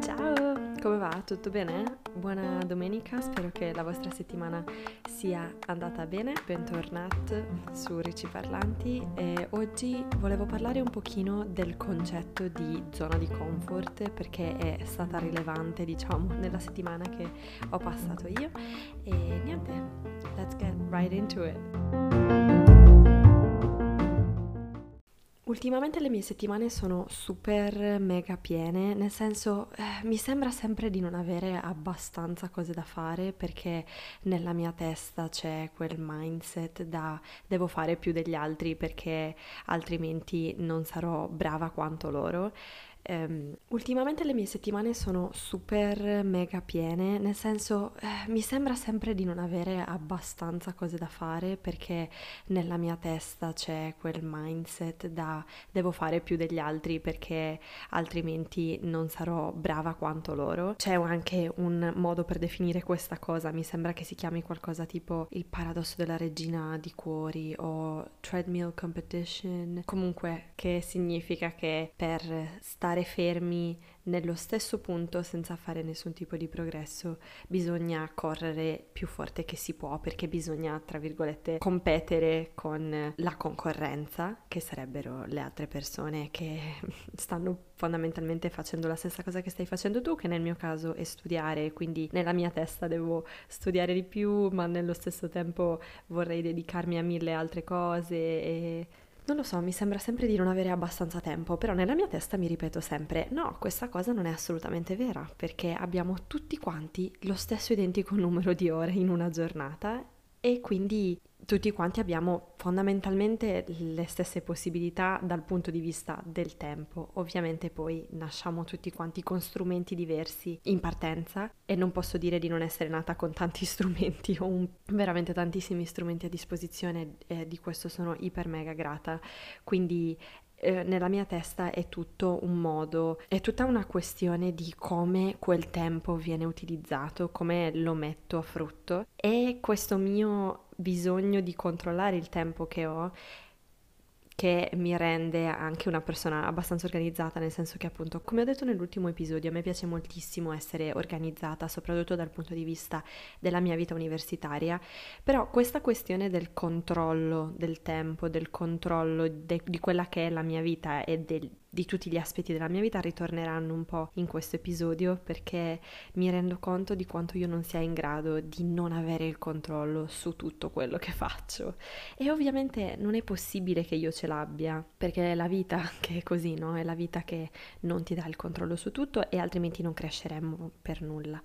Ciao, come va? Tutto bene? Buona domenica, spero che la vostra settimana sia andata bene. Bentornati su Ricci Parlanti e oggi volevo parlare un pochino del concetto di zona di comfort perché è stata rilevante, diciamo, nella settimana che ho passato io e niente, let's get right into it. Ultimamente le mie settimane sono super mega piene, nel senso eh, mi sembra sempre di non avere abbastanza cose da fare perché nella mia testa c'è quel mindset da devo fare più degli altri perché altrimenti non sarò brava quanto loro. Um, ultimamente le mie settimane sono super mega piene, nel senso eh, mi sembra sempre di non avere abbastanza cose da fare perché nella mia testa c'è quel mindset da devo fare più degli altri perché altrimenti non sarò brava quanto loro. C'è anche un modo per definire questa cosa, mi sembra che si chiami qualcosa tipo il paradosso della regina di cuori o treadmill competition, comunque che significa che per stare stare fermi nello stesso punto senza fare nessun tipo di progresso, bisogna correre più forte che si può perché bisogna, tra virgolette, competere con la concorrenza, che sarebbero le altre persone che stanno fondamentalmente facendo la stessa cosa che stai facendo tu, che nel mio caso è studiare, quindi nella mia testa devo studiare di più, ma nello stesso tempo vorrei dedicarmi a mille altre cose e non lo so, mi sembra sempre di non avere abbastanza tempo, però nella mia testa mi ripeto sempre, no, questa cosa non è assolutamente vera, perché abbiamo tutti quanti lo stesso identico numero di ore in una giornata e quindi tutti quanti abbiamo fondamentalmente le stesse possibilità dal punto di vista del tempo. Ovviamente poi nasciamo tutti quanti con strumenti diversi in partenza e non posso dire di non essere nata con tanti strumenti, ho un, veramente tantissimi strumenti a disposizione e di questo sono iper mega grata. Quindi eh, nella mia testa è tutto un modo, è tutta una questione di come quel tempo viene utilizzato, come lo metto a frutto. E questo mio bisogno di controllare il tempo che ho che mi rende anche una persona abbastanza organizzata, nel senso che appunto, come ho detto nell'ultimo episodio, a me piace moltissimo essere organizzata, soprattutto dal punto di vista della mia vita universitaria, però questa questione del controllo del tempo, del controllo de- di quella che è la mia vita e del, di tutti gli aspetti della mia vita ritorneranno un po' in questo episodio perché mi rendo conto di quanto io non sia in grado di non avere il controllo su tutto quello che faccio e ovviamente non è possibile che io ce l'abbia perché è la vita che è così, no? È la vita che non ti dà il controllo su tutto e altrimenti non cresceremmo per nulla.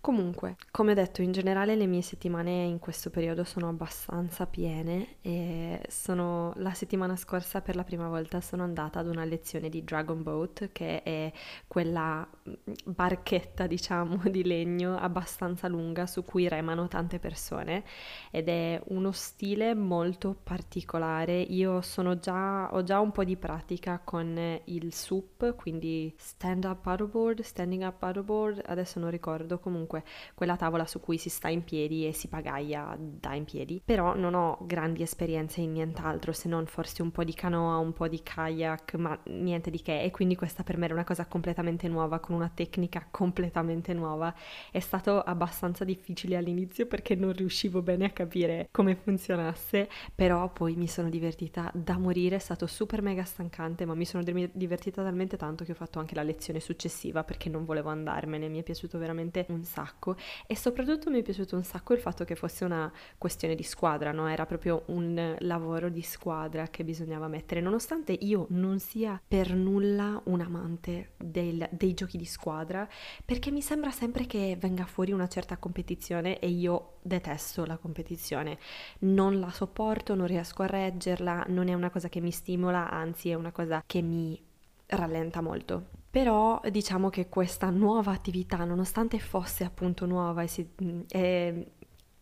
Comunque, come detto, in generale le mie settimane in questo periodo sono abbastanza piene e sono la settimana scorsa per la prima volta sono andata ad una lezione di Dragon Boat, che è quella mm, barchetta, diciamo, di legno abbastanza lunga su cui remano tante persone ed è uno stile molto particolare. Io già ho già un po' di pratica con il SUP, quindi stand up paddleboard, standing up paddleboard, adesso non ricordo comunque comunque quella tavola su cui si sta in piedi e si pagaia da in piedi, però non ho grandi esperienze in nient'altro se non forse un po' di canoa, un po' di kayak, ma niente di che. E quindi questa per me era una cosa completamente nuova, con una tecnica completamente nuova. È stato abbastanza difficile all'inizio perché non riuscivo bene a capire come funzionasse, però poi mi sono divertita da morire, è stato super mega stancante, ma mi sono divertita talmente tanto che ho fatto anche la lezione successiva perché non volevo andarmene, mi è piaciuto veramente un sacco sacco e soprattutto mi è piaciuto un sacco il fatto che fosse una questione di squadra, no? Era proprio un lavoro di squadra che bisognava mettere, nonostante io non sia per nulla un amante del, dei giochi di squadra, perché mi sembra sempre che venga fuori una certa competizione e io detesto la competizione, non la sopporto, non riesco a reggerla, non è una cosa che mi stimola, anzi è una cosa che mi rallenta molto. Però diciamo che questa nuova attività, nonostante fosse appunto nuova e, si, e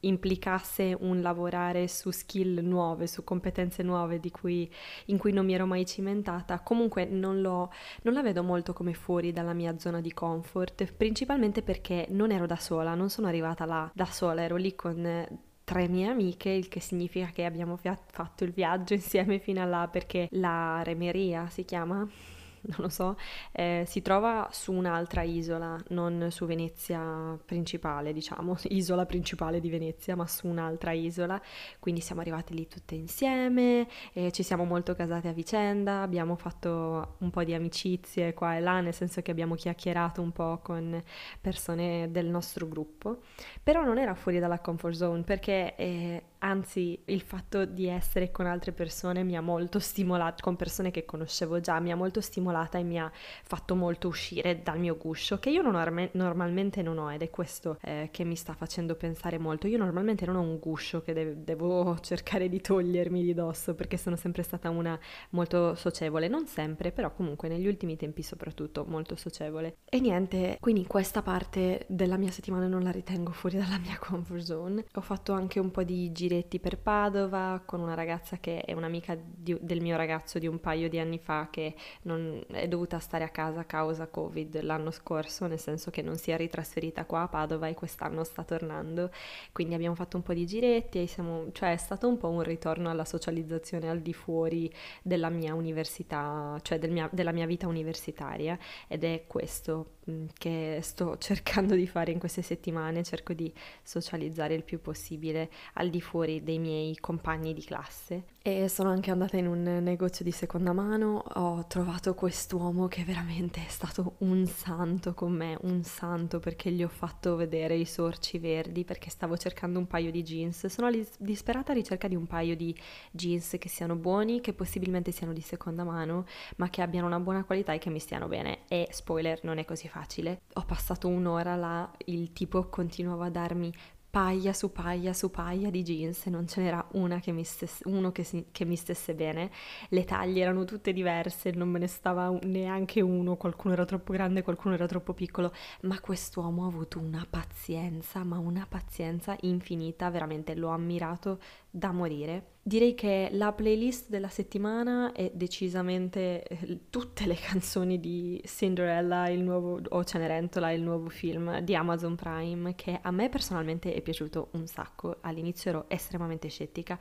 implicasse un lavorare su skill nuove, su competenze nuove cui, in cui non mi ero mai cimentata, comunque non, lo, non la vedo molto come fuori dalla mia zona di comfort, principalmente perché non ero da sola, non sono arrivata là da sola, ero lì con tre mie amiche, il che significa che abbiamo fatto il viaggio insieme fino a là perché la remeria si chiama non lo so, eh, si trova su un'altra isola, non su Venezia principale, diciamo, isola principale di Venezia, ma su un'altra isola. Quindi siamo arrivati lì tutte insieme, e ci siamo molto casate a vicenda, abbiamo fatto un po' di amicizie qua e là, nel senso che abbiamo chiacchierato un po' con persone del nostro gruppo, però non era fuori dalla comfort zone perché eh, anzi il fatto di essere con altre persone mi ha molto stimolato, con persone che conoscevo già, mi ha molto stimolata e mi ha fatto molto uscire dal mio guscio, che io non ho, normalmente non ho ed è questo eh, che mi sta facendo pensare molto. Io normalmente non ho un guscio che de- devo cercare di togliermi di dosso perché sono sempre stata una molto socievole, non sempre, però comunque negli ultimi tempi soprattutto molto socievole. E niente, quindi questa parte della mia settimana non la ritengo fuori dalla mia comfort zone. Ho fatto anche un po' di giri giretti per Padova con una ragazza che è un'amica di, del mio ragazzo di un paio di anni fa che non, è dovuta stare a casa a causa Covid l'anno scorso, nel senso che non si è ritrasferita qua a Padova e quest'anno sta tornando. Quindi abbiamo fatto un po' di giretti e siamo, cioè è stato un po' un ritorno alla socializzazione al di fuori della mia università, cioè del mia, della mia vita universitaria ed è questo Mm, che sto cercando di fare in queste settimane, cerco di socializzare il più possibile al di fuori dei miei compagni di classe. E sono anche andata in un negozio di seconda mano, ho trovato quest'uomo che veramente è stato un santo con me, un santo perché gli ho fatto vedere i sorci verdi perché stavo cercando un paio di jeans. Sono disperata ricerca di un paio di jeans che siano buoni, che possibilmente siano di seconda mano, ma che abbiano una buona qualità e che mi stiano bene. E spoiler, non è così facile. Ho passato un'ora là, il tipo continuava a darmi paia su paia su paia di jeans non ce n'era una che mi stesse, uno che, si, che mi stesse bene. Le taglie erano tutte diverse, non me ne stava neanche uno, qualcuno era troppo grande, qualcuno era troppo piccolo, ma quest'uomo ha avuto una pazienza, ma una pazienza infinita, veramente l'ho ammirato da morire. Direi che la playlist della settimana è decisamente eh, tutte le canzoni di Cinderella, nuovo, o Cenerentola, il nuovo film di Amazon Prime, che a me personalmente è piaciuto un sacco. All'inizio ero estremamente scettica,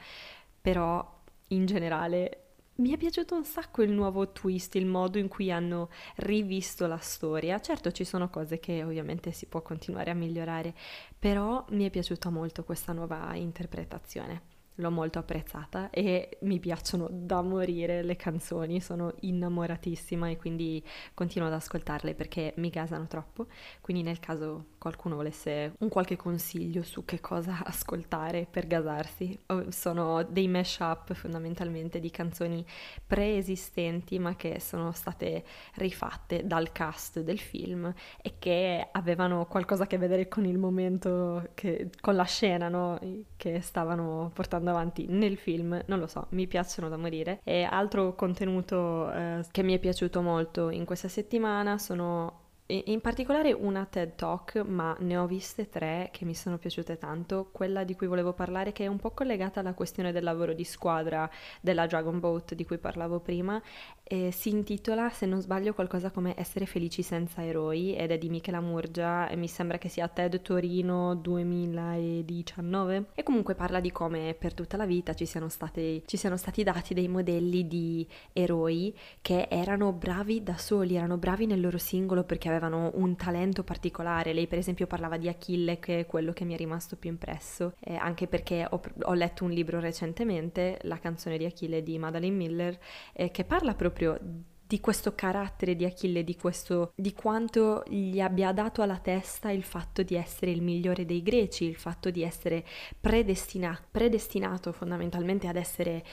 però in generale mi è piaciuto un sacco il nuovo twist, il modo in cui hanno rivisto la storia. Certo ci sono cose che ovviamente si può continuare a migliorare, però mi è piaciuta molto questa nuova interpretazione l'ho molto apprezzata e mi piacciono da morire le canzoni, sono innamoratissima e quindi continuo ad ascoltarle perché mi gasano troppo, quindi nel caso qualcuno volesse un qualche consiglio su che cosa ascoltare per gasarsi, sono dei mash-up fondamentalmente di canzoni preesistenti ma che sono state rifatte dal cast del film e che avevano qualcosa a che vedere con il momento, che, con la scena no? che stavano portando portando avanti nel film, non lo so, mi piacciono da morire. E altro contenuto eh, che mi è piaciuto molto in questa settimana sono in particolare una TED Talk, ma ne ho viste tre che mi sono piaciute tanto. Quella di cui volevo parlare, che è un po' collegata alla questione del lavoro di squadra della Dragon Boat di cui parlavo prima, e si intitola, se non sbaglio, qualcosa come Essere felici senza eroi ed è di Michela Murgia e mi sembra che sia TED Torino 2019. E comunque parla di come per tutta la vita ci siano, state, ci siano stati dati dei modelli di eroi che erano bravi da soli, erano bravi nel loro singolo perché avevano un talento particolare. Lei per esempio parlava di Achille che è quello che mi è rimasto più impresso, eh, anche perché ho, ho, letto un libro recentemente, La canzone di Achille di Madeline Miller, eh, che parla proprio di questo carattere di Achille, di, questo, di quanto gli abbia dato alla testa il fatto di essere il migliore dei greci, il fatto di essere predestina, predestinato fondamentalmente ad essere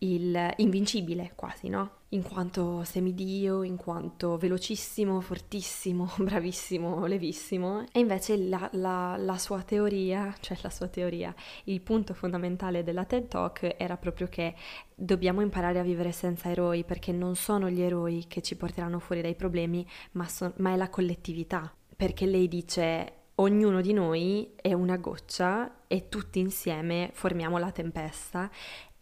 il invincibile quasi, no? In quanto semidio, in quanto velocissimo, fortissimo, bravissimo, levissimo. E invece la, la, la, sua teoria, cioè la sua teoria, il punto fondamentale della TED Talk era proprio che dobbiamo imparare a vivere senza eroi perché non sono gli eroi che ci porteranno fuori dai problemi, ma, so, ma è la collettività. Perché lei dice ognuno di noi è una goccia e tutti insieme formiamo la tempesta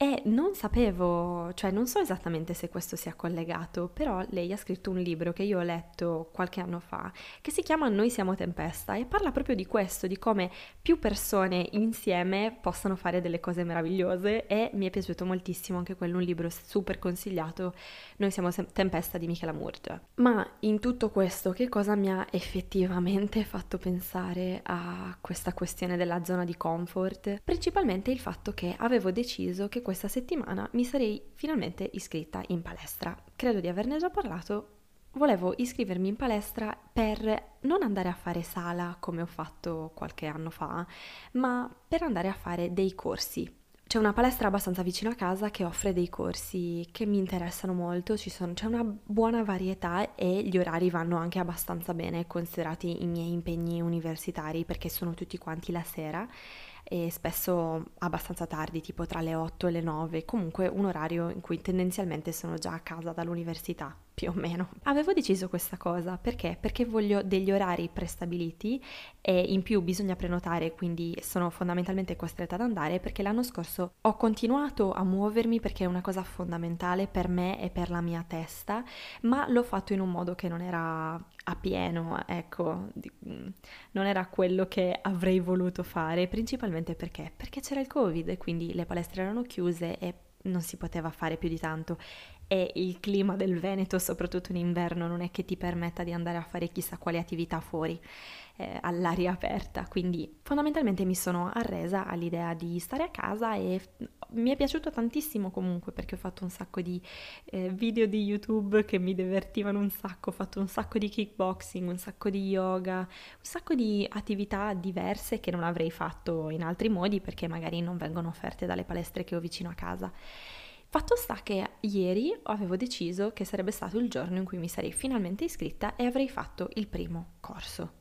e non sapevo, cioè non so esattamente se questo sia collegato, però lei ha scritto un libro che io ho letto qualche anno fa, che si chiama Noi siamo tempesta e parla proprio di questo, di come più persone insieme possano fare delle cose meravigliose e mi è piaciuto moltissimo anche quello, un libro super consigliato, Noi siamo tempesta di Michela Murgia. Ma in tutto questo che cosa mi ha effettivamente fatto pensare a questa questione della zona di comfort? Principalmente il fatto che avevo deciso che questa settimana mi sarei finalmente iscritta in palestra. Credo di averne già parlato. Volevo iscrivermi in palestra per non andare a fare sala come ho fatto qualche anno fa, ma per andare a fare dei corsi. C'è una palestra abbastanza vicino a casa che offre dei corsi che mi interessano molto, sono, c'è una buona varietà e gli orari vanno anche abbastanza bene considerati i miei impegni universitari perché sono tutti quanti la sera e spesso abbastanza tardi, tipo tra le 8 e le 9, comunque un orario in cui tendenzialmente sono già a casa dall'università più o meno. Avevo deciso questa cosa perché? Perché voglio degli orari prestabiliti e in più bisogna prenotare, quindi sono fondamentalmente costretta ad andare perché l'anno scorso ho continuato a muovermi perché è una cosa fondamentale per me e per la mia testa, ma l'ho fatto in un modo che non era a pieno, ecco, non era quello che avrei voluto fare, principalmente perché? Perché c'era il Covid e quindi le palestre erano chiuse e non si poteva fare più di tanto e il clima del Veneto, soprattutto in inverno, non è che ti permetta di andare a fare chissà quale attività fuori eh, all'aria aperta, quindi fondamentalmente mi sono arresa all'idea di stare a casa e mi è piaciuto tantissimo comunque perché ho fatto un sacco di eh, video di YouTube che mi divertivano un sacco, ho fatto un sacco di kickboxing, un sacco di yoga, un sacco di attività diverse che non avrei fatto in altri modi perché magari non vengono offerte dalle palestre che ho vicino a casa. Fatto sta che ieri avevo deciso che sarebbe stato il giorno in cui mi sarei finalmente iscritta e avrei fatto il primo corso.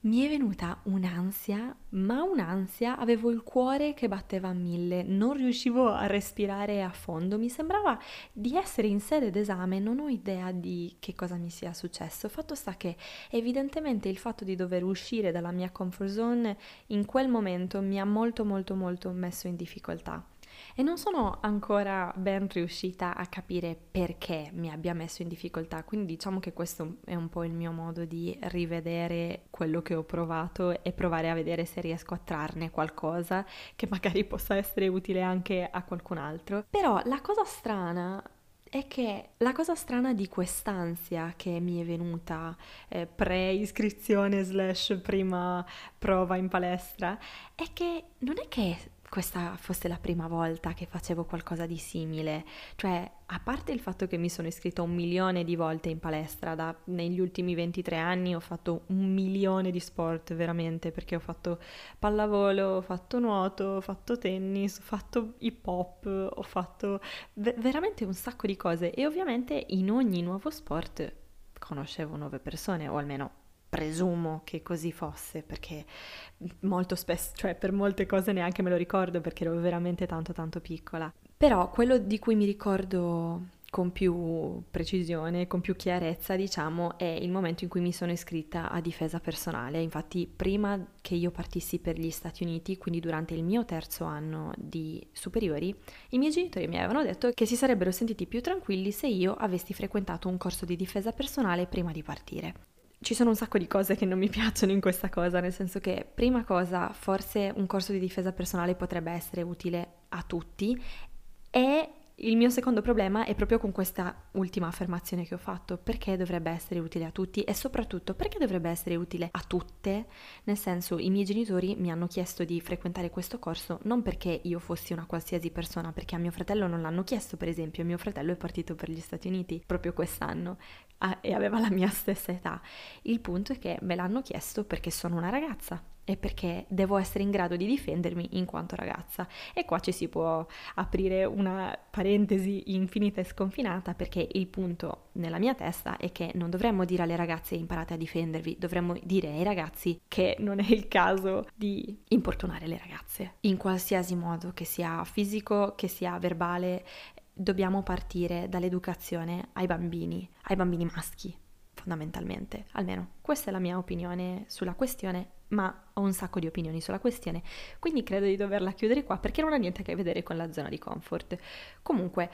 Mi è venuta un'ansia, ma un'ansia, avevo il cuore che batteva a mille, non riuscivo a respirare a fondo, mi sembrava di essere in sede d'esame, non ho idea di che cosa mi sia successo. Fatto sta che evidentemente il fatto di dover uscire dalla mia comfort zone in quel momento mi ha molto molto molto messo in difficoltà e non sono ancora ben riuscita a capire perché mi abbia messo in difficoltà, quindi diciamo che questo è un po' il mio modo di rivedere quello che ho provato e provare a vedere se riesco a trarne qualcosa che magari possa essere utile anche a qualcun altro. Però la cosa strana è che la cosa strana di quest'ansia che mi è venuta eh, pre-iscrizione slash prima prova in palestra è che non è che questa fosse la prima volta che facevo qualcosa di simile, cioè a parte il fatto che mi sono iscritta un milione di volte in palestra, da, negli ultimi 23 anni ho fatto un milione di sport veramente, perché ho fatto pallavolo, ho fatto nuoto, ho fatto tennis, ho fatto hip hop, ho fatto v- veramente un sacco di cose. E ovviamente in ogni nuovo sport conoscevo nuove persone, o almeno presumo che così fosse, perché molto spesso, cioè per molte cose neanche me lo ricordo perché ero veramente tanto tanto piccola. Però quello di cui mi ricordo con più precisione, con più chiarezza, diciamo, è il momento in cui mi sono iscritta a difesa personale. Infatti, prima che io partissi per gli Stati Uniti, quindi durante il mio terzo anno di superiori, i miei genitori mi avevano detto che si sarebbero sentiti più tranquilli se io avessi frequentato un corso di difesa personale prima di partire ci sono un sacco di cose che non mi piacciono in questa cosa, nel senso che prima cosa, forse un corso di difesa personale potrebbe essere utile a tutti e il mio secondo problema è proprio con questa ultima affermazione che ho fatto, perché dovrebbe essere utile a tutti? E soprattutto perché dovrebbe essere utile a tutte, nel senso i miei genitori mi hanno chiesto di frequentare questo corso non perché io fossi una qualsiasi persona, perché a mio fratello non l'hanno chiesto per esempio, mio fratello è partito per gli Stati Uniti proprio quest'anno e aveva la mia stessa età, il punto è che me l'hanno chiesto perché sono una ragazza e perché devo essere in grado di difendermi in quanto ragazza. E qua ci si può aprire una parentesi infinita e sconfinata perché il punto nella mia testa è che non dovremmo dire alle ragazze imparate a difendervi, dovremmo dire ai ragazzi che non è il caso di importunare le ragazze in qualsiasi modo, che sia fisico, che sia verbale. Dobbiamo partire dall'educazione ai bambini, ai bambini maschi, fondamentalmente. Almeno questa è la mia opinione sulla questione ma ho un sacco di opinioni sulla questione, quindi credo di doverla chiudere qua perché non ha niente a che vedere con la zona di comfort. Comunque,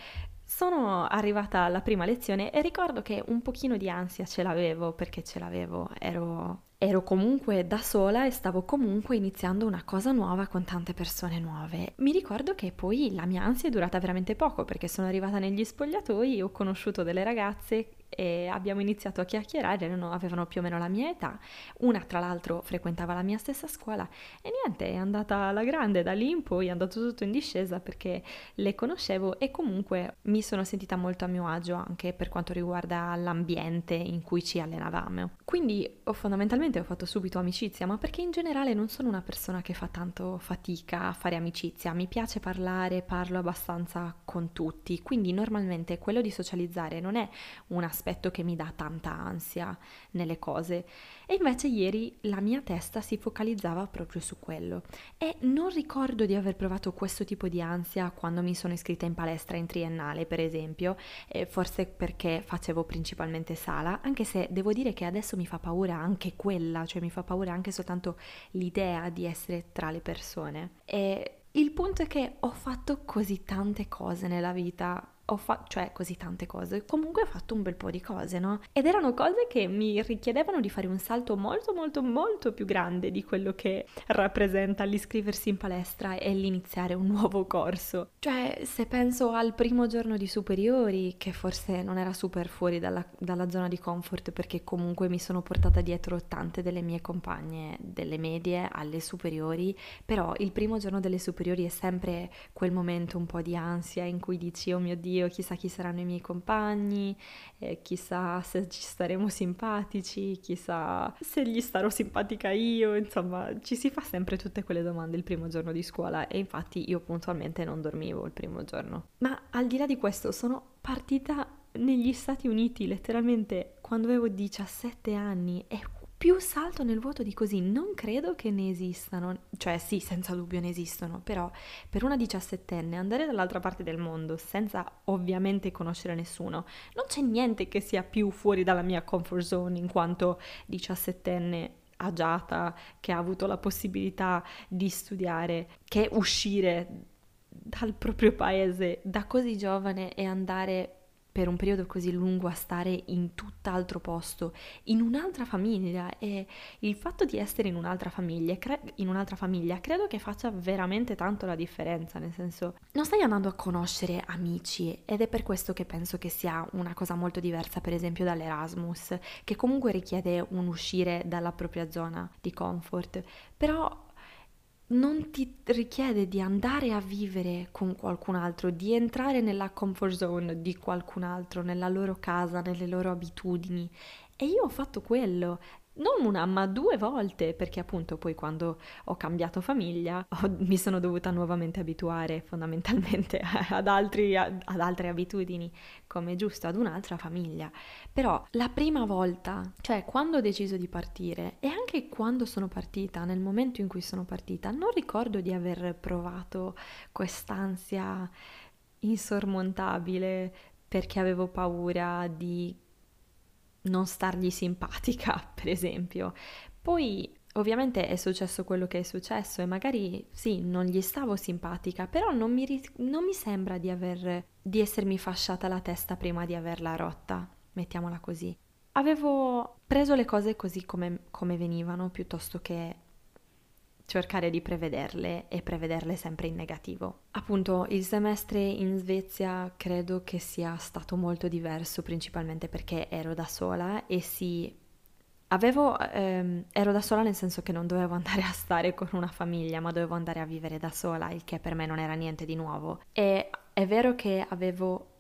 sono arrivata alla prima lezione e ricordo che un pochino di ansia ce l'avevo perché ce l'avevo, ero, ero comunque da sola e stavo comunque iniziando una cosa nuova con tante persone nuove. Mi ricordo che poi la mia ansia è durata veramente poco perché sono arrivata negli spogliatoi, ho conosciuto delle ragazze e abbiamo iniziato a chiacchierare, erano, avevano più o meno la mia età, una tra l'altro frequentava la mia stessa scuola. E niente, è andata alla grande, da lì in poi è andato tutto in discesa perché le conoscevo e comunque mi sono sentita molto a mio agio anche per quanto riguarda l'ambiente in cui ci allenavamo. Quindi ho, fondamentalmente ho fatto subito amicizia, ma perché in generale non sono una persona che fa tanto fatica a fare amicizia, mi piace parlare, parlo abbastanza con tutti, quindi normalmente quello di socializzare non è aspetto che mi dà tanta ansia nelle cose. E invece ieri la mia testa si focalizzava proprio su quello. E non ricordo di aver provato questo tipo di ansia quando mi sono iscritta in palestra in triennale, per esempio, forse perché facevo principalmente sala, anche se devo dire che adesso mi fa paura anche quella, cioè mi fa paura anche soltanto l'idea di essere tra le persone. E il punto è che ho fatto così tante cose nella vita ho fatto, cioè così tante cose, comunque ho fatto un bel po' di cose, no? Ed erano cose che mi richiedevano di fare un salto molto molto molto più grande di quello che rappresenta l'iscriversi in palestra e l'iniziare un nuovo corso. Cioè, se penso al primo giorno di superiori, che forse non era super fuori dalla, dalla zona di comfort perché comunque mi sono portata dietro tante delle mie compagne delle medie alle superiori, però il primo giorno delle superiori è sempre quel momento un po' di ansia in cui dici, oh mio Dio, io, chissà chi saranno i miei compagni, eh, chissà se ci staremo simpatici, chissà se gli starò simpatica io, insomma ci si fa sempre tutte quelle domande il primo giorno di scuola e infatti io puntualmente non dormivo il primo giorno. Ma al di là di questo sono partita negli Stati Uniti letteralmente quando avevo 17 anni e più salto nel vuoto di così, non credo che ne esistano, cioè sì, senza dubbio ne esistono, però per una diciassettenne andare dall'altra parte del mondo senza ovviamente conoscere nessuno, non c'è niente che sia più fuori dalla mia comfort zone in quanto diciassettenne agiata che ha avuto la possibilità di studiare, che uscire dal proprio paese da così giovane e andare per un periodo così lungo a stare in tutt'altro posto, in un'altra famiglia. E il fatto di essere in un'altra famiglia, cre- in un'altra famiglia credo che faccia veramente tanto la differenza, nel senso non stai andando a conoscere amici ed è per questo che penso che sia una cosa molto diversa per esempio dall'Erasmus, che comunque richiede un uscire dalla propria zona di comfort, però non ti richiede di andare a vivere con qualcun altro, di entrare nella comfort zone di qualcun altro, nella loro casa, nelle loro abitudini. E io ho fatto quello non una, ma due volte, perché appunto poi quando ho cambiato famiglia ho, mi sono dovuta nuovamente abituare fondamentalmente ad, altri, ad, altre abitudini, come giusto, ad un'altra famiglia. Però la prima volta, cioè quando ho deciso di partire e anche quando sono partita, nel momento in cui sono partita, non ricordo di aver provato quest'ansia insormontabile perché avevo paura di non stargli simpatica, per esempio. Poi ovviamente è successo quello che è successo e magari sì, non gli stavo simpatica, però non mi, non mi sembra di, aver, di essermi fasciata la testa prima di averla rotta, mettiamola così. Avevo preso le cose così come, come venivano piuttosto che cercare di prevederle e prevederle sempre in negativo. Appunto, il semestre in Svezia credo che sia stato molto diverso, principalmente perché ero da sola e sì, avevo, ehm, ero da sola nel senso che non dovevo andare a stare con una famiglia, ma dovevo andare a vivere da sola, il che per me non era niente di nuovo. E è vero che avevo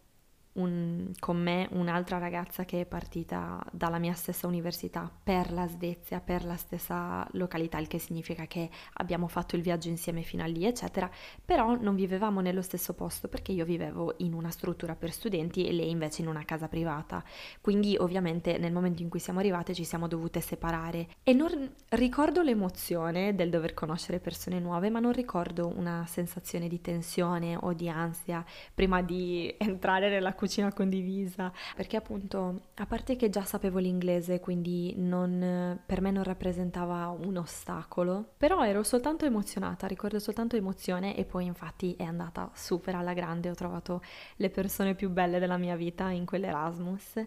un, con me un'altra ragazza che è partita dalla mia stessa università per la Svezia, per la stessa località, il che significa che abbiamo fatto il viaggio insieme fino a lì, eccetera, però non vivevamo nello stesso posto perché io vivevo in una struttura per studenti e lei invece in una casa privata. Quindi ovviamente nel momento in cui siamo arrivate ci siamo dovute separare e non ricordo l'emozione del dover conoscere persone nuove, ma non ricordo una sensazione di tensione o di ansia prima di entrare nella cucina cucina condivisa, perché appunto, a parte che già sapevo l'inglese, quindi non, per me non rappresentava un ostacolo, però ero soltanto emozionata, ricordo soltanto emozione e poi infatti è andata super alla grande, ho trovato le persone più belle della mia vita in quell'Erasmus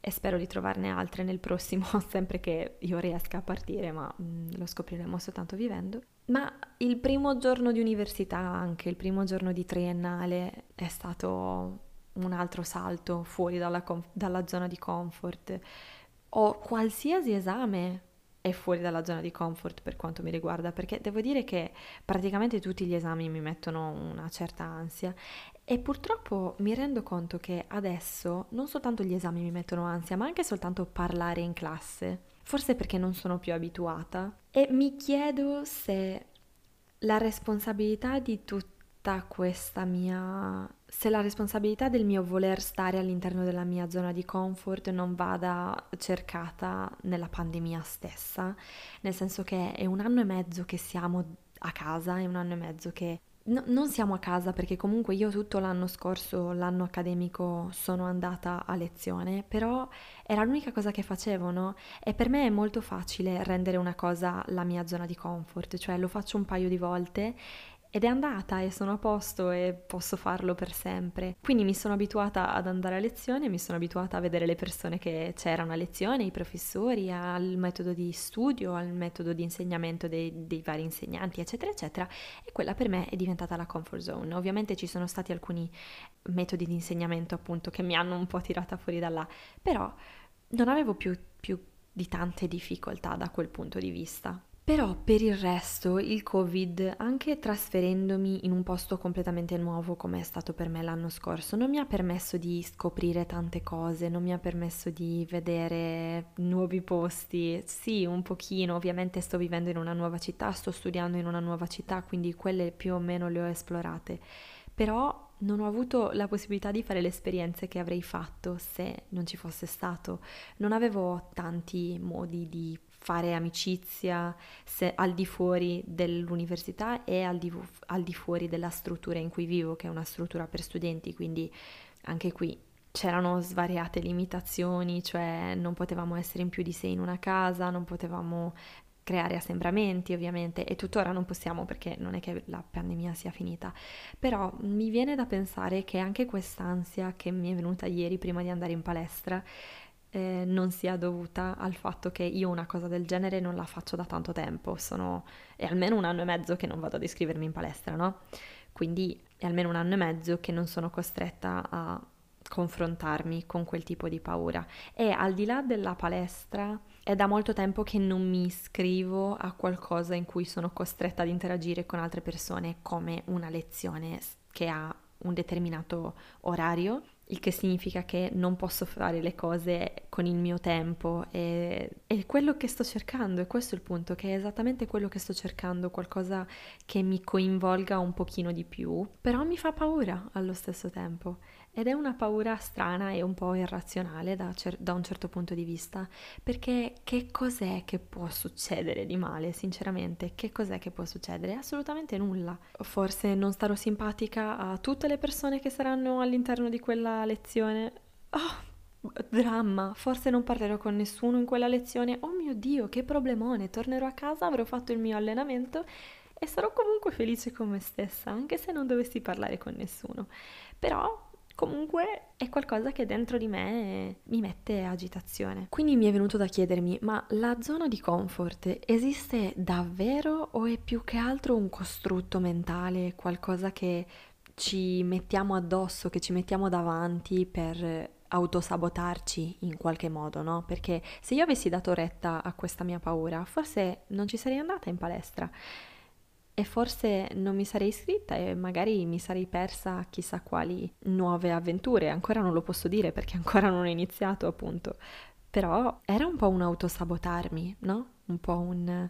e spero di trovarne altre nel prossimo, sempre che io riesca a partire, ma mm, lo scopriremo soltanto vivendo. Ma il primo giorno di università, anche il primo giorno di triennale, è stato un altro salto fuori dalla, dalla zona di comfort. O qualsiasi esame è fuori dalla zona di comfort per quanto mi riguarda, perché devo dire che praticamente tutti gli esami mi mettono una certa ansia. E purtroppo mi rendo conto che adesso non soltanto gli esami mi mettono ansia, ma anche soltanto parlare in classe, forse perché non sono più abituata. E mi chiedo se la responsabilità di tutti tutta questa mia... se la responsabilità del mio voler stare all'interno della mia zona di comfort non vada cercata nella pandemia stessa, nel senso che è un anno e mezzo che siamo a casa, è un anno e mezzo che No, non siamo a casa perché comunque io tutto l'anno scorso, l'anno accademico, sono andata a lezione, però era l'unica cosa che facevo, no? E per me è molto facile rendere una cosa la mia zona di comfort, cioè lo faccio un paio di volte ed è andata e sono a posto e posso farlo per sempre. Quindi mi sono abituata ad andare a lezione, mi sono abituata a vedere le persone che c'erano a lezione, i professori, al metodo di studio, al metodo di insegnamento dei, dei vari insegnanti, eccetera, eccetera. E quella per me è diventata la comfort zone. Ovviamente ci sono stati alcuni metodi di insegnamento appunto che mi hanno un po' tirata fuori da là, però non avevo più, più di tante difficoltà da quel punto di vista. Però per il resto il Covid, anche trasferendomi in un posto completamente nuovo come è stato per me l'anno scorso, non mi ha permesso di scoprire tante cose, non mi ha permesso di vedere nuovi posti. Sì, un pochino, ovviamente sto vivendo in una nuova città, sto studiando in una nuova città, quindi quelle più o meno le ho esplorate. Però non ho avuto la possibilità di fare le esperienze che avrei fatto se non ci fosse stato. Non avevo tanti modi di fare amicizia al di fuori dell'università e al di, al di fuori della struttura in cui vivo, che è una struttura per studenti, quindi anche qui c'erano svariate limitazioni, cioè non potevamo essere in più di sei in una casa, non potevamo creare assembramenti ovviamente e tuttora non possiamo perché non è che la pandemia sia finita, però mi viene da pensare che anche quest'ansia che mi è venuta ieri prima di andare in palestra eh, non sia dovuta al fatto che io una cosa del genere non la faccio da tanto tempo, sono è almeno un anno e mezzo che non vado ad iscrivermi in palestra, no? Quindi è almeno un anno e mezzo che non sono costretta a confrontarmi con quel tipo di paura. E al di là della palestra, è da molto tempo che non mi iscrivo a qualcosa in cui sono costretta ad interagire con altre persone come una lezione che ha un determinato orario il che significa che non posso fare le cose con il mio tempo e è quello che sto cercando, e questo è il punto, che è esattamente quello che sto cercando, qualcosa che mi coinvolga un pochino di più, però mi fa paura allo stesso tempo ed è una paura strana e un po' irrazionale da, cer- da, un certo punto di vista, perché che cos'è che può succedere di male, sinceramente? Che cos'è che può succedere? Assolutamente nulla. Forse non starò simpatica a tutte le persone che saranno all'interno di quella lezione. Oh, dramma, forse non parlerò con nessuno in quella lezione. Oh mio Dio, che problemone! Tornerò a casa, avrò fatto il mio allenamento e sarò comunque felice con me stessa, anche se non dovessi parlare con nessuno. Però comunque è qualcosa che dentro di me mi mette agitazione. Quindi mi è venuto da chiedermi, ma la zona di comfort esiste davvero o è più che altro un costrutto mentale, qualcosa che ci mettiamo addosso, che ci mettiamo davanti per autosabotarci in qualche modo, no? Perché se io avessi dato retta a questa mia paura, forse non ci sarei andata in palestra e forse non mi sarei iscritta e magari mi sarei persa chissà quali nuove avventure, ancora non lo posso dire perché ancora non ho iniziato appunto, però era un po' un autosabotarmi, no? Un po' un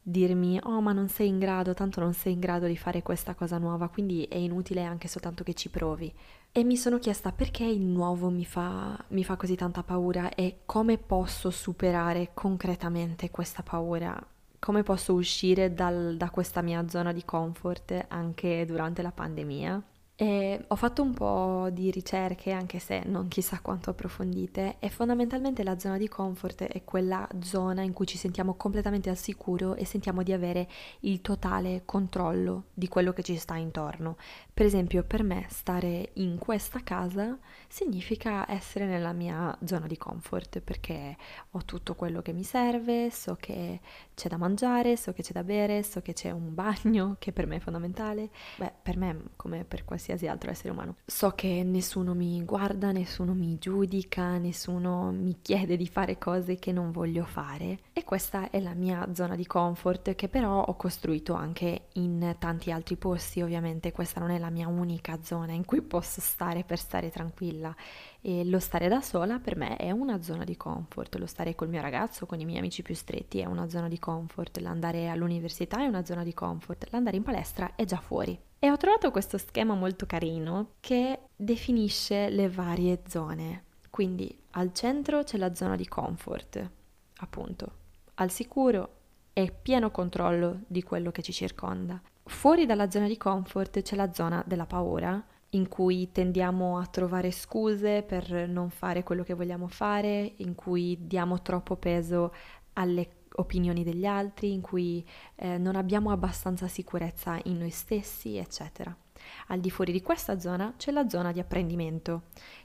dirmi oh ma non sei in grado, tanto non sei in grado di fare questa cosa nuova, quindi è inutile anche soltanto che ci provi. E mi sono chiesta perché il nuovo mi fa, mi fa così tanta paura e come posso superare concretamente questa paura come posso uscire dal, da questa mia zona di comfort anche durante la pandemia. E ho fatto un po' di ricerche, anche se non chissà quanto approfondite, e fondamentalmente la zona di comfort è quella zona in cui ci sentiamo completamente al sicuro e sentiamo di avere il totale controllo di quello che ci sta intorno. Per esempio, per me stare in questa casa significa essere nella mia zona di comfort perché ho tutto quello che mi serve, so che c'è da mangiare, so che c'è da bere, so che c'è un bagno, che per me è fondamentale. Beh, per me come per qualsiasi altro essere umano. So che nessuno mi guarda, nessuno mi giudica, nessuno mi chiede di fare cose che non voglio fare. E questa è la mia zona di comfort che però ho costruito anche in tanti altri posti, ovviamente. Questa non è la mia unica zona in cui posso stare per stare tranquilla. E lo stare da sola per me è una zona di comfort, lo stare col mio ragazzo, con i miei amici più stretti è una zona di comfort, l'andare all'università è una zona di comfort, l'andare in palestra è già fuori. E ho trovato questo schema molto carino che definisce le varie zone. Quindi al centro c'è la zona di comfort, appunto, al sicuro e pieno controllo di quello che ci circonda. Fuori dalla zona di comfort c'è la zona della paura, in cui tendiamo a trovare scuse per non fare quello che vogliamo fare, in cui diamo troppo peso alle opinioni degli altri, in cui eh, non abbiamo abbastanza sicurezza in noi stessi, eccetera. Al di fuori di questa zona c'è la zona di apprendimento,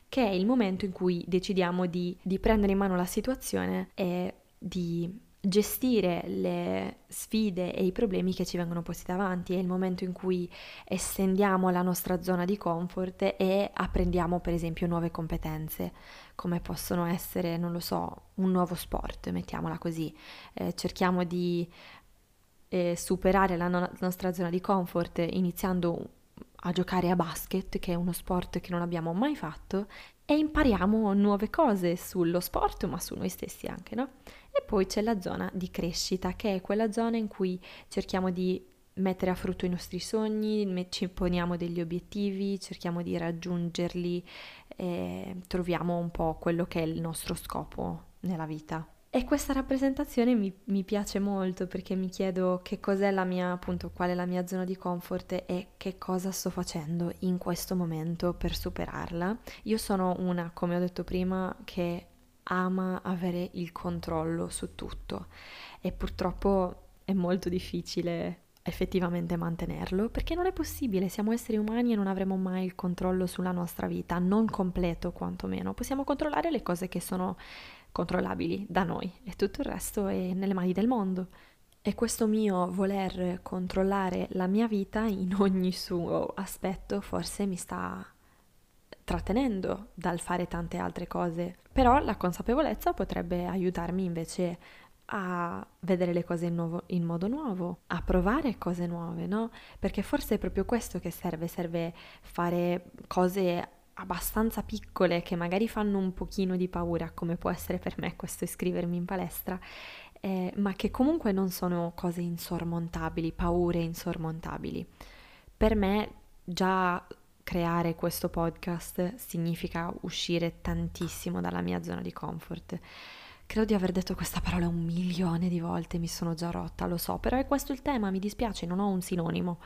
che è il momento in cui decidiamo di, di prendere in mano la situazione e di gestire le sfide e i problemi che ci vengono posti davanti, è il momento in cui estendiamo la nostra zona di comfort e apprendiamo per esempio nuove competenze, come possono essere, non lo so, un nuovo sport, mettiamola così, eh, cerchiamo di eh, superare la, no- la nostra zona di comfort iniziando a giocare a basket, che è uno sport che non abbiamo mai fatto, e impariamo nuove cose sullo sport, ma su noi stessi anche, no? E poi c'è la zona di crescita, che è quella zona in cui cerchiamo di mettere a frutto i nostri sogni, ci poniamo degli obiettivi, cerchiamo di raggiungerli e troviamo un po' quello che è il nostro scopo nella vita. E questa rappresentazione mi, mi, piace molto perché mi chiedo che cos'è la mia, appunto, qual è la mia zona di comfort e che cosa sto facendo in questo momento per superarla. Io sono una, come ho detto prima, che ama avere il controllo su tutto e purtroppo è molto difficile effettivamente mantenerlo perché non è possibile, siamo esseri umani e non avremo mai il controllo sulla nostra vita, non completo quantomeno. Possiamo controllare le cose che sono controllabili da noi e tutto il resto è nelle mani del mondo. E questo mio voler controllare la mia vita in ogni suo aspetto forse mi sta trattenendo dal fare tante altre cose, però la consapevolezza potrebbe aiutarmi invece a vedere le cose in, nuovo, in, modo nuovo, a provare cose nuove, no? Perché forse è proprio questo che serve, serve fare cose abbastanza piccole che magari fanno un pochino di paura, come può essere per me questo iscrivermi in palestra, eh, ma che comunque non sono cose insormontabili, paure insormontabili. Per me già creare questo podcast significa uscire tantissimo dalla mia zona di comfort. Credo di aver detto questa parola un milione di volte, mi sono già rotta, lo so, però è questo il tema, mi dispiace, non ho un sinonimo.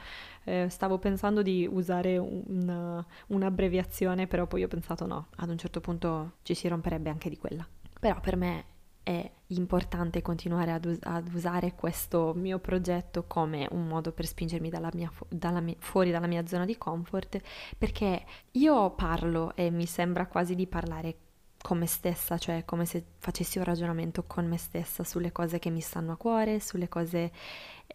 Eh, stavo pensando di usare un, un'abbreviazione, però poi ho pensato no, ad un certo punto ci si romperebbe anche di quella. Però per me è importante continuare ad, us- ad, usare questo mio progetto come un modo per spingermi dalla mia, dalla mia, fuori dalla mia zona di comfort perché io parlo e mi sembra quasi di parlare con me stessa, cioè come se facessi un ragionamento con me stessa sulle cose che mi stanno a cuore, sulle cose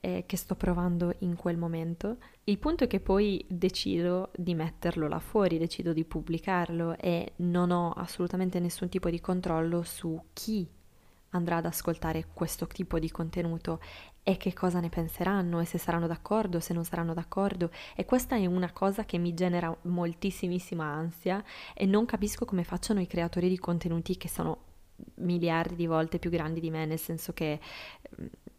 eh, che sto provando in quel momento. Il punto è che poi decido di metterlo là fuori, decido di pubblicarlo e non ho assolutamente nessun tipo di controllo su chi andrà ad ascoltare questo tipo di contenuto e che cosa ne penseranno e se saranno d'accordo, se non saranno d'accordo. E questa è una cosa che mi genera moltissimissima ansia e non capisco come facciano i creatori di contenuti che sono miliardi di volte più grandi di me, nel senso che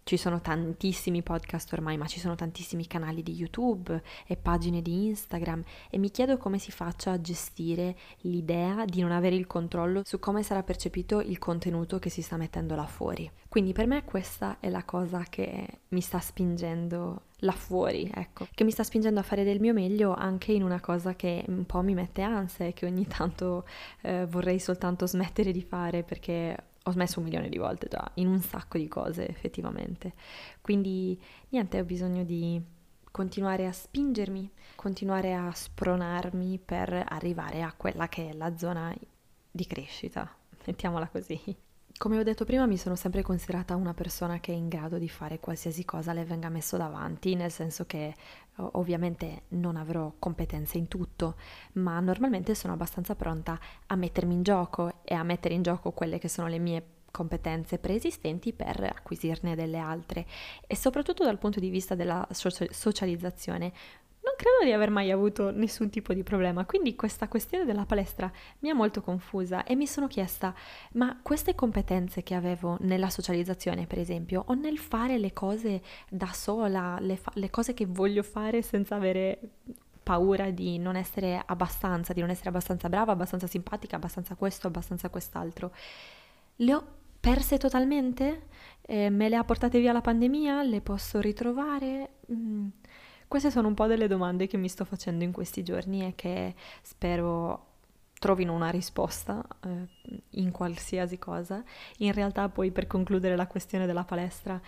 ci sono tantissimi podcast ormai, ma ci sono tantissimi canali di YouTube e pagine di Instagram e mi chiedo come si faccia a gestire l'idea di non avere il controllo su come sarà percepito il contenuto che si sta mettendo là fuori. Quindi per me questa è la cosa che mi sta spingendo là fuori, ecco, che mi sta spingendo a fare del mio meglio anche in una cosa che un po' mi mette ansia e che ogni tanto eh, vorrei soltanto smettere di fare perché ho smesso un milione di volte già, in un sacco di cose effettivamente. Quindi niente, ho bisogno di continuare a spingermi, continuare a spronarmi per arrivare a quella che è la zona di crescita, mettiamola così. Come ho detto prima, mi sono sempre considerata una persona che è in grado di fare qualsiasi cosa le venga messo davanti, nel senso che ovviamente non avrò competenze in tutto, ma normalmente sono abbastanza pronta a mettermi in gioco e a mettere in gioco quelle che sono le mie competenze preesistenti per acquisirne delle altre. E soprattutto dal punto di vista della socializzazione non credo di aver mai avuto nessun tipo di problema, quindi questa questione della palestra mi ha molto confusa e mi sono chiesta, ma queste competenze che avevo nella socializzazione, per esempio, o nel fare le cose da sola, le, fa- le cose che voglio fare senza avere paura di non essere abbastanza, di non essere abbastanza brava, abbastanza simpatica, abbastanza questo, abbastanza quest'altro, le ho perse totalmente? Eh, me le ha portate via la pandemia? Le posso ritrovare? Mm. Queste sono un po' delle domande che mi sto facendo in questi giorni e che spero trovino una risposta eh, in qualsiasi cosa. In realtà poi per concludere la questione della palestra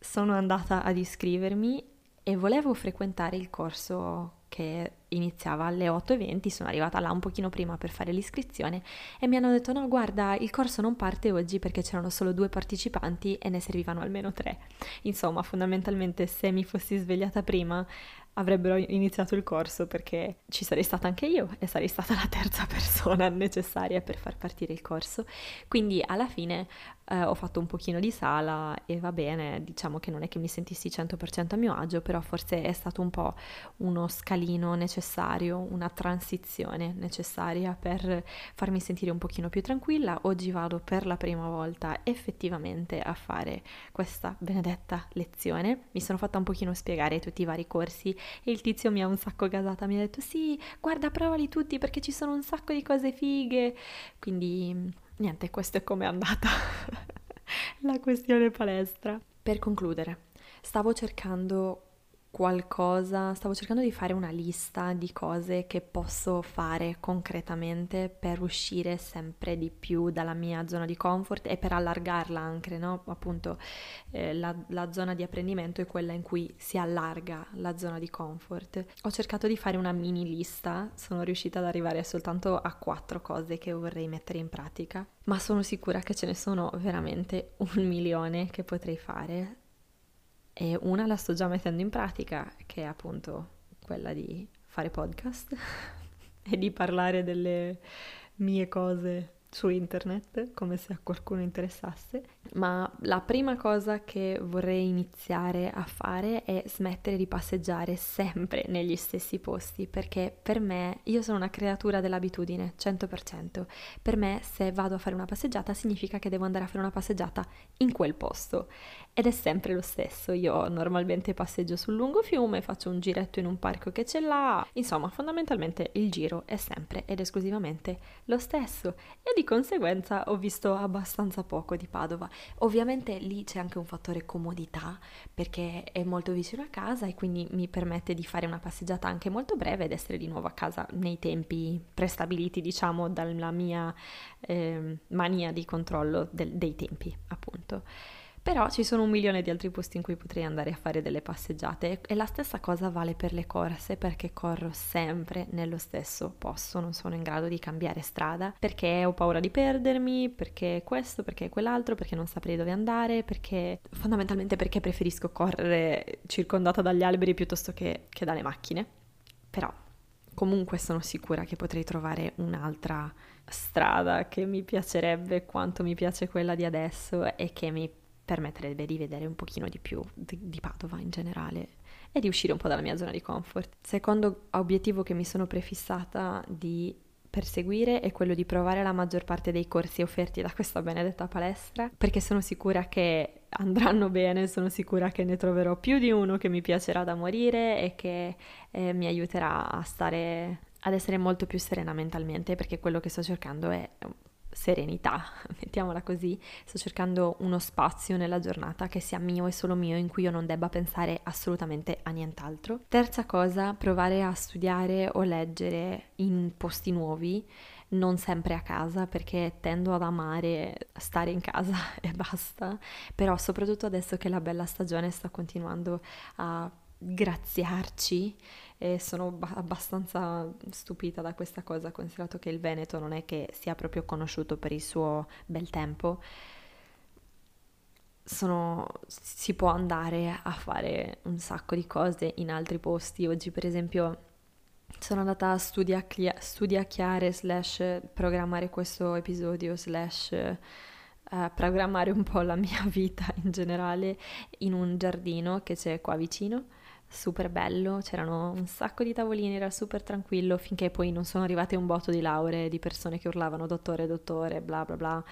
sono andata ad iscrivermi e volevo frequentare il corso che iniziava alle 8.20, sono arrivata là un pochino prima per fare l'iscrizione e mi hanno detto no guarda il corso non parte oggi perché c'erano solo due partecipanti e ne servivano almeno tre. Insomma fondamentalmente se mi fossi svegliata prima avrebbero iniziato il corso perché ci sarei stata anche io e sarei stata la terza persona necessaria per far partire il corso. Quindi alla fine eh, ho fatto un pochino di sala e va bene, diciamo che non è che mi sentissi 100% a mio agio, però forse è stato un po' uno scalino necessario, una transizione necessaria per farmi sentire un pochino più tranquilla. Oggi vado per la prima volta effettivamente a fare questa benedetta lezione. Mi sono fatta un pochino spiegare tutti i vari corsi e il tizio mi ha un sacco gasata, mi ha detto sì, guarda, provali tutti perché ci sono un sacco di cose fighe. Quindi niente, questo è come è andata la questione palestra. Per concludere, stavo cercando qualcosa, stavo cercando di fare una lista di cose che posso fare concretamente per uscire sempre di più dalla mia zona di comfort e per allargarla anche, no? Appunto eh, la, la zona di apprendimento è quella in cui si allarga la zona di comfort. Ho cercato di fare una mini lista, sono riuscita ad arrivare soltanto a quattro cose che vorrei mettere in pratica, ma sono sicura che ce ne sono veramente un milione che potrei fare e una la sto già mettendo in pratica, che è appunto quella di fare podcast e di parlare delle mie cose su internet, come se a qualcuno interessasse, ma la prima cosa che vorrei iniziare a fare è smettere di passeggiare sempre negli stessi posti, perché per me, io sono una creatura dell'abitudine, 100%, per me se vado a fare una passeggiata significa che devo andare a fare una passeggiata in quel posto. Ed è sempre lo stesso. Io normalmente passeggio sul lungo fiume, faccio un giretto in un parco che ce l'ha, insomma, fondamentalmente il giro è sempre ed esclusivamente lo stesso. E di conseguenza ho visto abbastanza poco di Padova. Ovviamente lì c'è anche un fattore comodità perché è molto vicino a casa e quindi mi permette di fare una passeggiata anche molto breve ed essere di nuovo a casa nei tempi prestabiliti, diciamo, dalla mia eh, mania di controllo del, dei tempi, appunto. Però ci sono un milione di altri posti in cui potrei andare a fare delle passeggiate e la stessa cosa vale per le corse perché corro sempre nello stesso posto, non sono in grado di cambiare strada perché ho paura di perdermi, perché questo, perché quell'altro, perché non saprei dove andare, perché fondamentalmente perché preferisco correre circondata dagli alberi piuttosto che, che dalle macchine. Però comunque sono sicura che potrei trovare un'altra strada che mi piacerebbe quanto mi piace quella di adesso e che mi permetterebbe di vedere un pochino di più di, di Padova in generale e di uscire un po' dalla mia zona di comfort. Secondo obiettivo che mi sono prefissata di perseguire è quello di provare la maggior parte dei corsi offerti da questa benedetta palestra, perché sono sicura che andranno bene, sono sicura che ne troverò più di uno che mi piacerà da morire e che eh, mi aiuterà a stare ad essere molto più serena mentalmente, perché quello che sto cercando è serenità, mettiamola così, sto cercando uno spazio nella giornata che sia mio e solo mio in cui io non debba pensare assolutamente a nient'altro. Terza cosa, provare a studiare o leggere in posti nuovi, non sempre a casa perché tendo ad amare stare in casa e basta, però soprattutto adesso che la bella stagione sta continuando a graziarci e sono abbastanza stupita da questa cosa, considerato che il Veneto non è che sia proprio conosciuto per il suo bel tempo. Sono, si può andare a fare un sacco di cose in altri posti. Oggi, per esempio, sono andata a studiacchia- studiacchiare slash programmare questo episodio slash uh, programmare un po' la mia vita in generale in un giardino che c'è qua vicino super bello, c'erano un sacco di tavolini, era super tranquillo finché poi non sono arrivate un botto di lauree di persone che urlavano dottore, dottore, bla bla bla.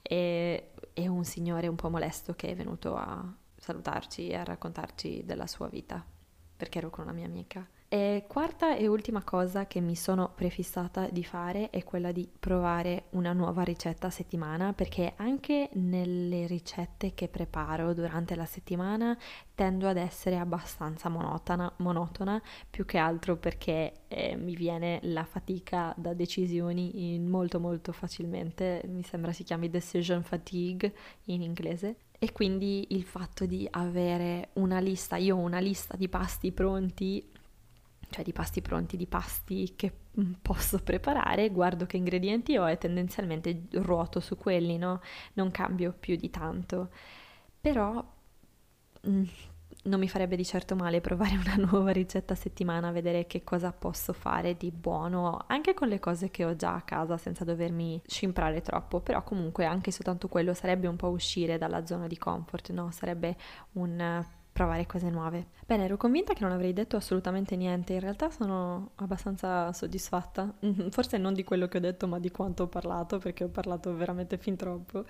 E, e un signore un po' molesto che è venuto a salutarci e a raccontarci della sua vita perché ero con una mia amica e quarta e ultima cosa che mi sono prefissata di fare è quella di provare una nuova ricetta a settimana perché anche nelle ricette che preparo durante la settimana tendo ad essere abbastanza monotona, monotona più che altro perché eh, mi viene la fatica da decisioni molto molto facilmente, mi sembra si chiami decision fatigue in inglese. E quindi il fatto di avere una lista, io ho una lista di pasti pronti cioè di pasti pronti, di pasti che mm, posso preparare, guardo che ingredienti ho e tendenzialmente ruoto su quelli, no? Non cambio più di tanto. Però mm, non mi farebbe di certo male provare una nuova ricetta a settimana, vedere che cosa posso fare di buono, anche con le cose che ho già a casa senza dovermi scimprare troppo, però comunque anche soltanto quello sarebbe un po' uscire dalla zona di comfort, no? Sarebbe un provare cose nuove. Bene, ero convinta che non avrei detto assolutamente niente, in realtà sono abbastanza soddisfatta, forse non di quello che ho detto ma di quanto ho parlato, perché ho parlato veramente fin troppo.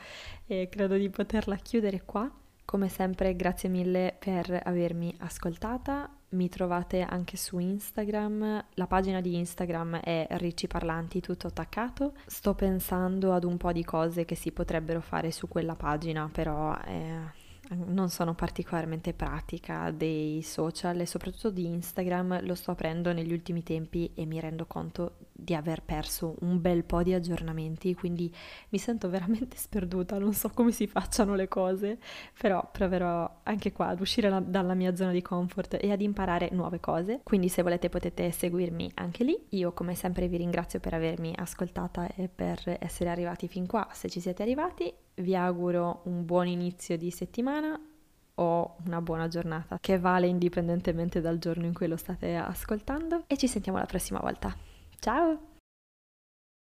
E credo di poterla chiudere qua. Come sempre grazie mille per avermi ascoltata, mi trovate anche su Instagram, la pagina di Instagram è Ricci Parlanti tutto attaccato, sto pensando ad un po' di cose che si potrebbero fare su quella pagina, però... Eh non sono particolarmente pratica dei social e soprattutto di Instagram lo sto aprendo negli ultimi tempi e mi rendo conto di aver perso un bel po' di aggiornamenti, quindi mi sento veramente sperduta, non so come si facciano le cose, però proverò anche qua ad uscire la, dalla mia zona di comfort e ad imparare nuove cose, quindi se volete potete seguirmi anche lì. Io come sempre vi ringrazio per avermi ascoltata e per essere arrivati fin qua, se ci siete arrivati vi auguro un buon inizio di settimana o una buona giornata che vale indipendentemente dal giorno in cui lo state ascoltando e ci sentiamo la prossima volta. Ciao!